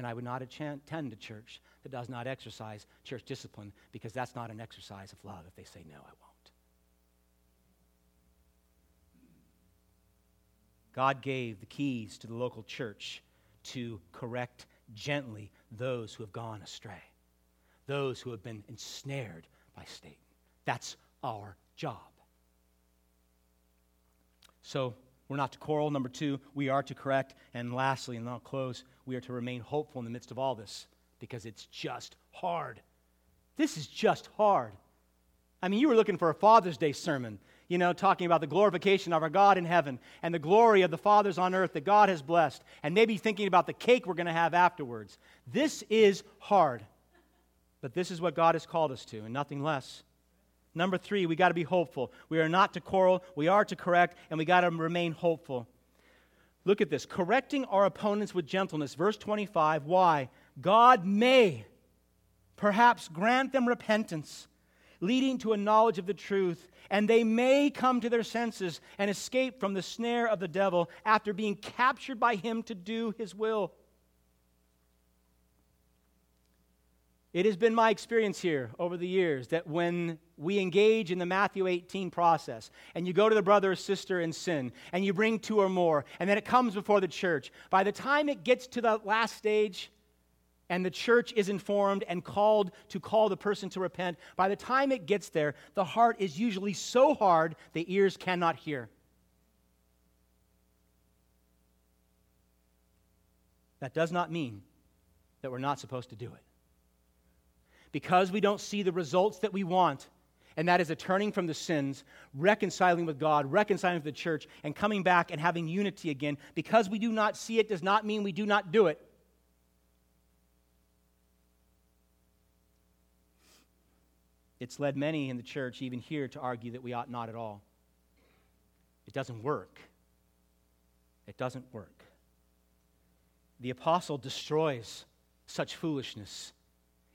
Speaker 1: And I would not attend a church that does not exercise church discipline because that's not an exercise of love if they say, no, I won't. God gave the keys to the local church to correct gently those who have gone astray those who have been ensnared by Satan. That's our job. So, we're not to quarrel. Number two, we are to correct. And lastly, and I'll close, we are to remain hopeful in the midst of all this because it's just hard. This is just hard. I mean, you were looking for a Father's Day sermon, you know, talking about the glorification of our God in heaven and the glory of the fathers on earth that God has blessed, and maybe thinking about the cake we're going to have afterwards. This is hard. But this is what God has called us to, and nothing less. Number three, we got to be hopeful. We are not to quarrel, we are to correct, and we got to remain hopeful. Look at this correcting our opponents with gentleness. Verse 25. Why? God may perhaps grant them repentance, leading to a knowledge of the truth, and they may come to their senses and escape from the snare of the devil after being captured by him to do his will. It has been my experience here over the years that when we engage in the Matthew 18 process and you go to the brother or sister in sin and you bring two or more and then it comes before the church, by the time it gets to the last stage and the church is informed and called to call the person to repent, by the time it gets there, the heart is usually so hard the ears cannot hear. That does not mean that we're not supposed to do it because we don't see the results that we want, and that is a turning from the sins, reconciling with God, reconciling with the church, and coming back and having unity again. Because we do not see it does not mean we do not do it. It's led many in the church, even here, to argue that we ought not at all. It doesn't work. It doesn't work. The apostle destroys such foolishness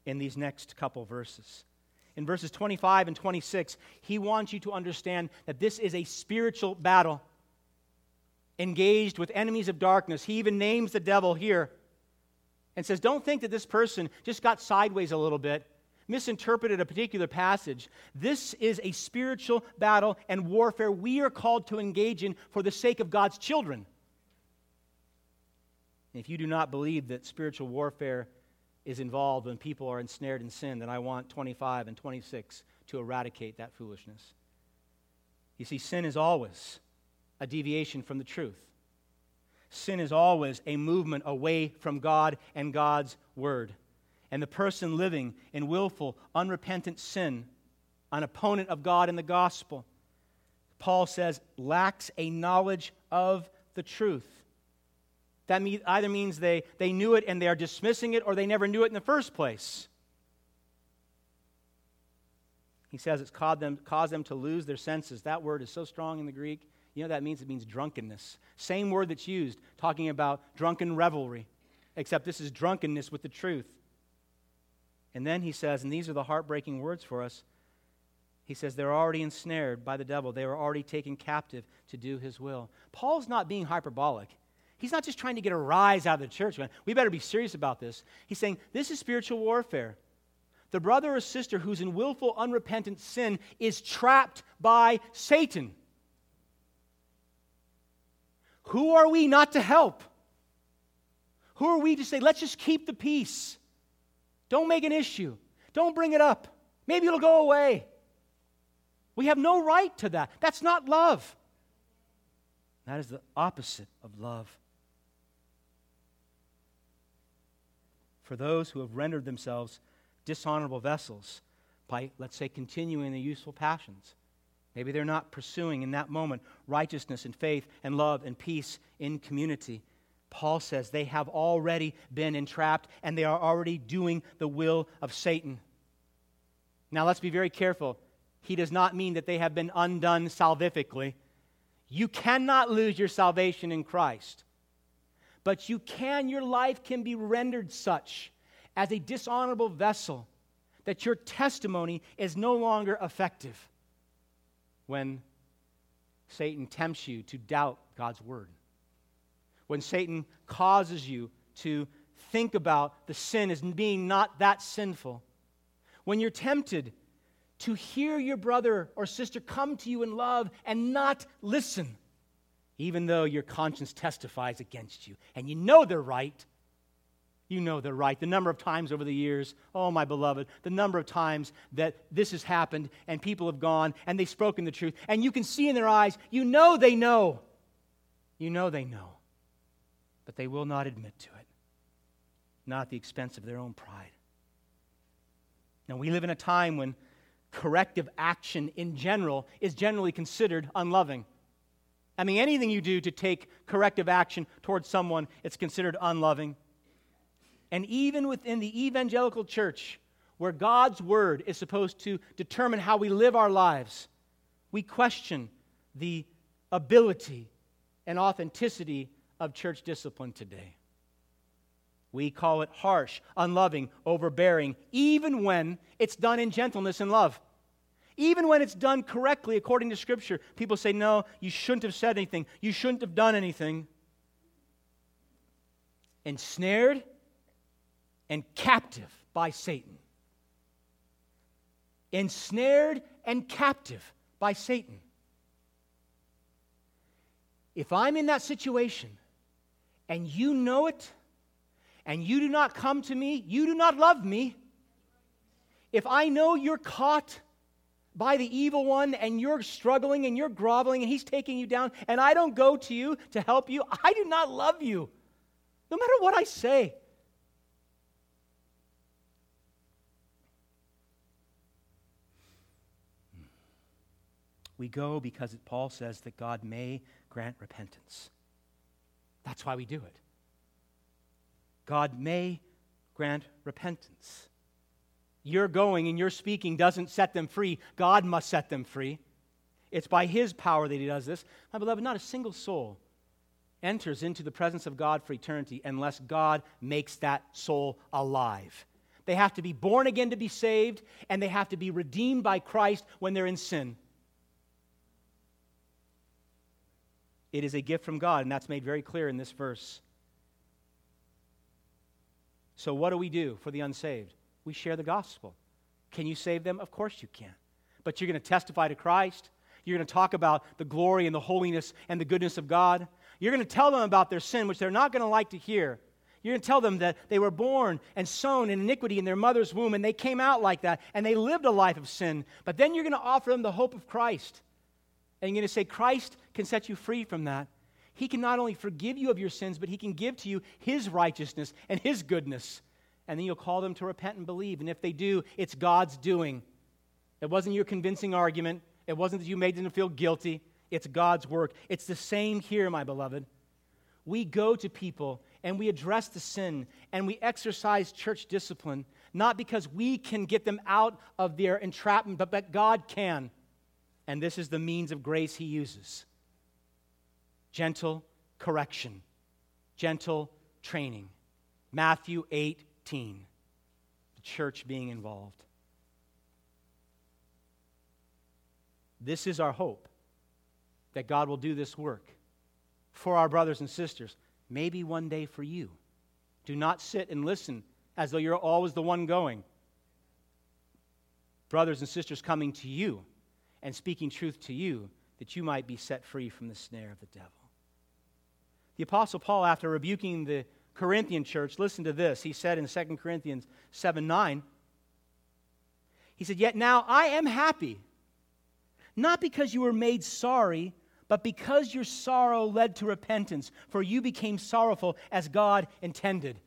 Speaker 1: in these next couple verses. In verses 25 and 26, he wants you to understand that this is a spiritual battle engaged with enemies of darkness. He even names the devil here and says, Don't think that this person just got sideways a little bit, misinterpreted a particular passage. This is a spiritual battle and warfare we are called to engage in for the sake of God's children. If you do not believe that spiritual warfare is involved when people are ensnared in sin, then I want 25 and 26 to eradicate that foolishness. You see, sin is always a deviation from the truth. Sin is always a movement away from God and God's word. And the person living in willful, unrepentant sin, an opponent of God and the gospel, Paul says, lacks a knowledge of the truth. That either means they, they knew it and they are dismissing it, or they never knew it in the first place. He says it's caused them, caused them to lose their senses. That word is so strong in the Greek, You know that means? It means drunkenness. Same word that's used, talking about drunken revelry, except this is drunkenness with the truth. And then he says, and these are the heartbreaking words for us he says they're already ensnared by the devil. They were already taken captive to do his will. Paul's not being hyperbolic. He's not just trying to get a rise out of the church. Man. We better be serious about this. He's saying this is spiritual warfare. The brother or sister who's in willful, unrepentant sin is trapped by Satan. Who are we not to help? Who are we to say, let's just keep the peace? Don't make an issue. Don't bring it up. Maybe it'll go away. We have no right to that. That's not love. That is the opposite of love. For those who have rendered themselves dishonorable vessels by, let's say, continuing the useful passions. Maybe they're not pursuing in that moment righteousness and faith and love and peace in community. Paul says they have already been entrapped and they are already doing the will of Satan. Now, let's be very careful he does not mean that they have been undone salvifically. You cannot lose your salvation in Christ. But you can, your life can be rendered such as a dishonorable vessel that your testimony is no longer effective when Satan tempts you to doubt God's word. When Satan causes you to think about the sin as being not that sinful. When you're tempted to hear your brother or sister come to you in love and not listen, even though your conscience testifies against you. And you know they're right. You know they're right. The number of times over the years, oh, my beloved, the number of times that this has happened and people have gone and they've spoken the truth, and you can see in their eyes, you know they know. You know they know. But they will not admit to it, not at the expense of their own pride. Now, we live in a time when corrective action in general is generally considered unloving. I mean, anything you do to take corrective action towards someone, it's considered unloving. And even within the evangelical church, where God's word is supposed to determine how we live our lives, we question the ability and authenticity of church discipline today. We call it harsh, unloving, overbearing, even when it's done in gentleness and love. Even when it's done correctly according to Scripture, people say, no, you shouldn't have said anything. You shouldn't have done anything. Ensnared and captive by Satan. Ensnared and captive by Satan. If I'm in that situation and you know it, and you do not come to me, you do not love me. If I know you're caught by the evil one and you're struggling and you're groveling and he's taking you down, and I don't go to you to help you, I do not love you, no matter what I say. We go because Paul says that God may grant repentance. That's why we do it. God may grant repentance. Your going and your speaking doesn't set them free. God must set them free. It's by His power that He does this. My beloved, not a single soul enters into the presence of God for eternity unless God makes that soul alive. They have to be born again to be saved, and they have to be redeemed by Christ when they're in sin. It is a gift from God, and that's made very clear in this verse. So, what do we do for the unsaved? We share the gospel. Can you save them? Of course you can. But you're going to testify to Christ. You're going to talk about the glory and the holiness and the goodness of God. You're going to tell them about their sin, which they're not going to like to hear. You're going to tell them that they were born and sown in iniquity in their mother's womb, and they came out like that, and they lived a life of sin. But then you're going to offer them the hope of Christ. And you're going to say, Christ can set you free from that. He can not only forgive you of your sins, but He can give to you His righteousness and His goodness. And then you'll call them to repent and believe. And if they do, it's God's doing. It wasn't your convincing argument, it wasn't that you made them feel guilty. It's God's work. It's the same here, my beloved. We go to people and we address the sin and we exercise church discipline, not because we can get them out of their entrapment, but that God can. And this is the means of grace He uses. gentle correction, gentle training. Matthew 18, the church being involved. This is our hope that God will do this work for our brothers and sisters, maybe one day for you. Do not sit and listen as though you're always the one going. Brothers and sisters coming to you and speaking truth to you that you might be set free from the snare of the devil. The Apostle Paul, after rebuking the Corinthian church, listen to this. He said in 2 Corinthians 7 9, he said, Yet now I am happy, not because you were made sorry, but because your sorrow led to repentance, for you became sorrowful as God intended.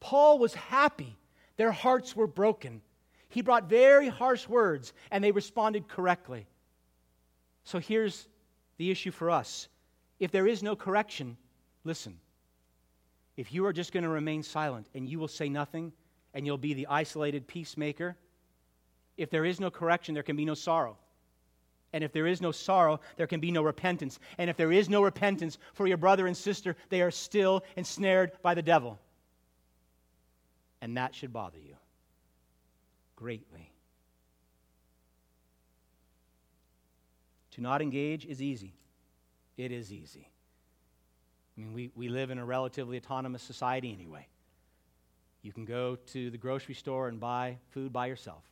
Speaker 1: Paul was happy. Their hearts were broken. He brought very harsh words, and they responded correctly. So here's the issue for us. If there is no correction, listen. If you are just going to remain silent and you will say nothing and you'll be the isolated peacemaker, if there is no correction, there can be no sorrow. And if there is no sorrow, there can be no repentance. And if there is no repentance for your brother and sister, they are still ensnared by the devil and that should bother you greatly. To not engage is easy. It is easy. I mean, we, we live in a relatively autonomous society anyway. You can go to the grocery store and buy food by yourself.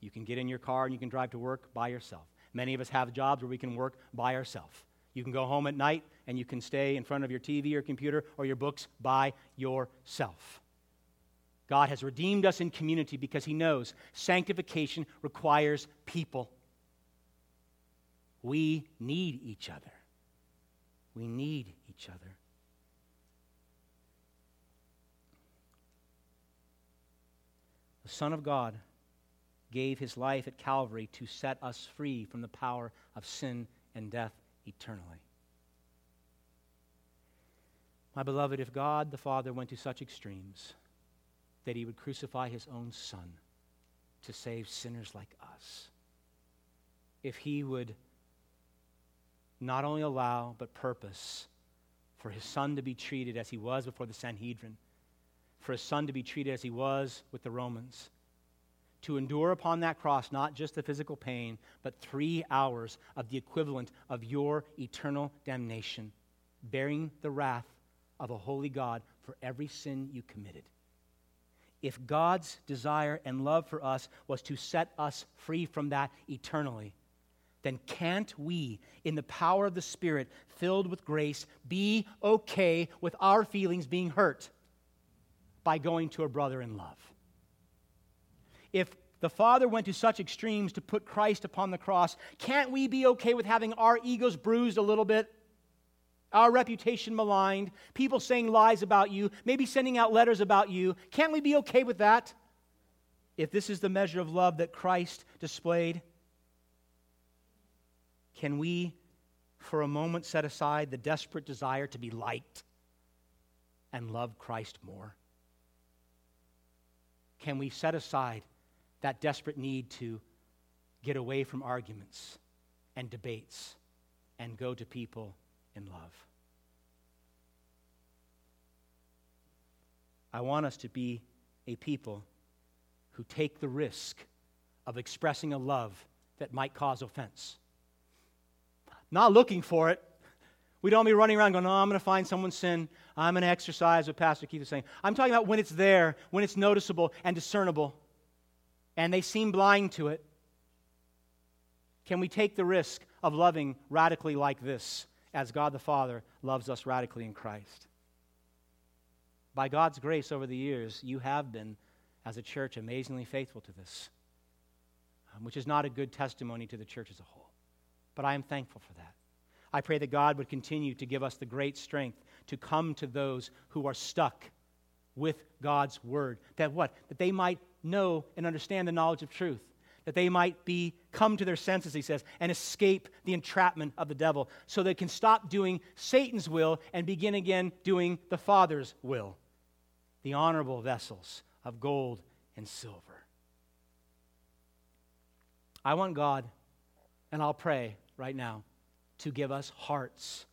Speaker 1: You can get in your car and you can drive to work by yourself. Many of us have jobs where we can work by ourselves. You can go home at night and you can stay in front of your TV or computer or your books by yourself. God has redeemed us in community because He knows sanctification requires people. We need each other. We need each other. The Son of God gave his life at Calvary to set us free from the power of sin and death eternally. My beloved, if God the Father went to such extremes, that he would crucify his own son to save sinners like us. If he would not only allow, but purpose for his son to be treated as he was before the Sanhedrin, for his son to be treated as he was with the Romans, to endure upon that cross not just the physical pain, but three hours of the equivalent of your eternal damnation, bearing the wrath of a holy God for every sin you committed. If God's desire and love for us was to set us free from that eternally, then can't we, in the power of the Spirit, filled with grace, be okay with our feelings being hurt by going to a brother in love? If the Father went to such extremes to put Christ upon the cross, can't we be okay with having our egos bruised a little bit? our reputation maligned, people saying lies about you, maybe sending out letters about you. Can't we be okay with that? If this is the measure of love that Christ displayed, can we, for a moment, set aside the desperate desire to be liked and love Christ more? Can we set aside that desperate need to get away from arguments and debates and go to people in love. I want us to be a people who take the risk of expressing a love that might cause offense. Not looking for it. We don't be running around going, oh, I'm going to find someone's sin. I'm going to exercise what Pastor Keith is saying. I'm talking about when it's there, when it's noticeable and discernible, and they seem blind to it. Can we take the risk of loving radically like this? as God the Father loves us radically in Christ. By God's grace over the years, you have been, as a church, amazingly faithful to this, um, which is not a good testimony to the church as a whole. But I am thankful for that. I pray that God would continue to give us the great strength to come to those who are stuck with God's word. That what? That they might know and understand the knowledge of truth that they might be come to their senses he says and escape the entrapment of the devil so they can stop doing satan's will and begin again doing the father's will the honorable vessels of gold and silver i want god and i'll pray right now to give us hearts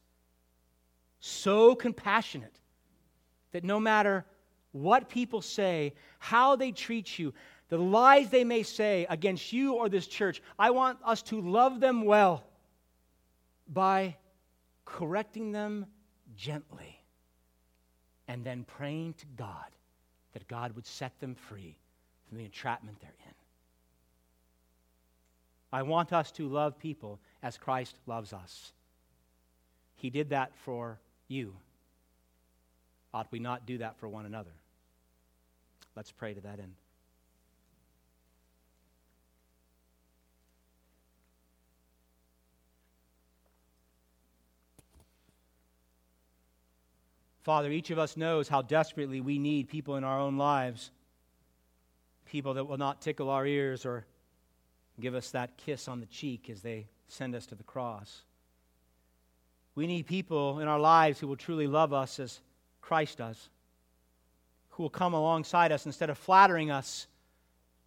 Speaker 1: so compassionate that no matter what people say, how they treat you, the lies they may say against you or this church, I want us to love them well by correcting them gently and then praying to God that God would set them free from the entrapment they're in. I want us to love people as Christ loves us. He did that for you. Ought we not do that for one another? Let's pray to that end. Father, each of us knows how desperately we need people in our own lives, people that will not tickle our ears or give us that kiss on the cheek as they send us to the cross. We need people in our lives who will truly love us as Christ does, who will come alongside us instead of flattering us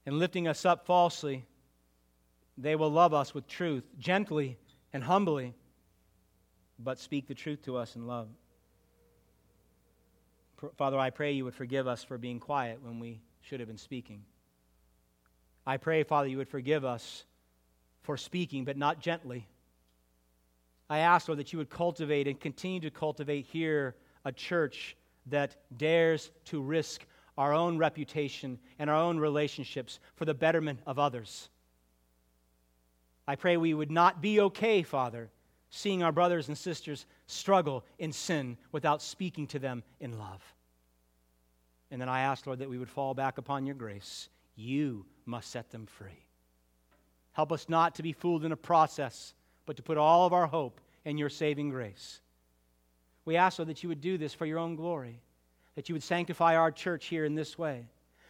Speaker 1: and lifting us up falsely. They will love us with truth, gently and humbly, but speak the truth to us in love. Father, I pray you would forgive us for being quiet when we should have been speaking. I pray, Father, you would forgive us for speaking, but not gently. I ask, Lord, that you would cultivate and continue to cultivate here a church that dares to risk our own reputation and our own relationships for the betterment of others. I pray we would not be okay, Father, seeing our brothers and sisters struggle in sin without speaking to them in love. And then I ask, Lord, that we would fall back upon your grace. You must set them free. Help us not to be fooled in a process, but to put all of our hope in your saving grace. We ask, Lord, that you would do this for your own glory, that you would sanctify our church here in this way,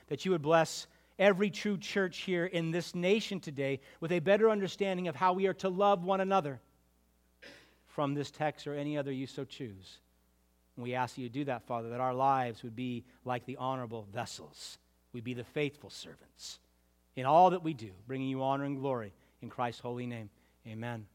Speaker 1: that you would bless every true church here in this nation today with a better understanding of how we are to love one another from this text or any other you so choose. And we ask you to do that, Father, that our lives would be like the honorable vessels. We'd be the faithful servants in all that we do, bringing you honor and glory in Christ's holy name. Amen.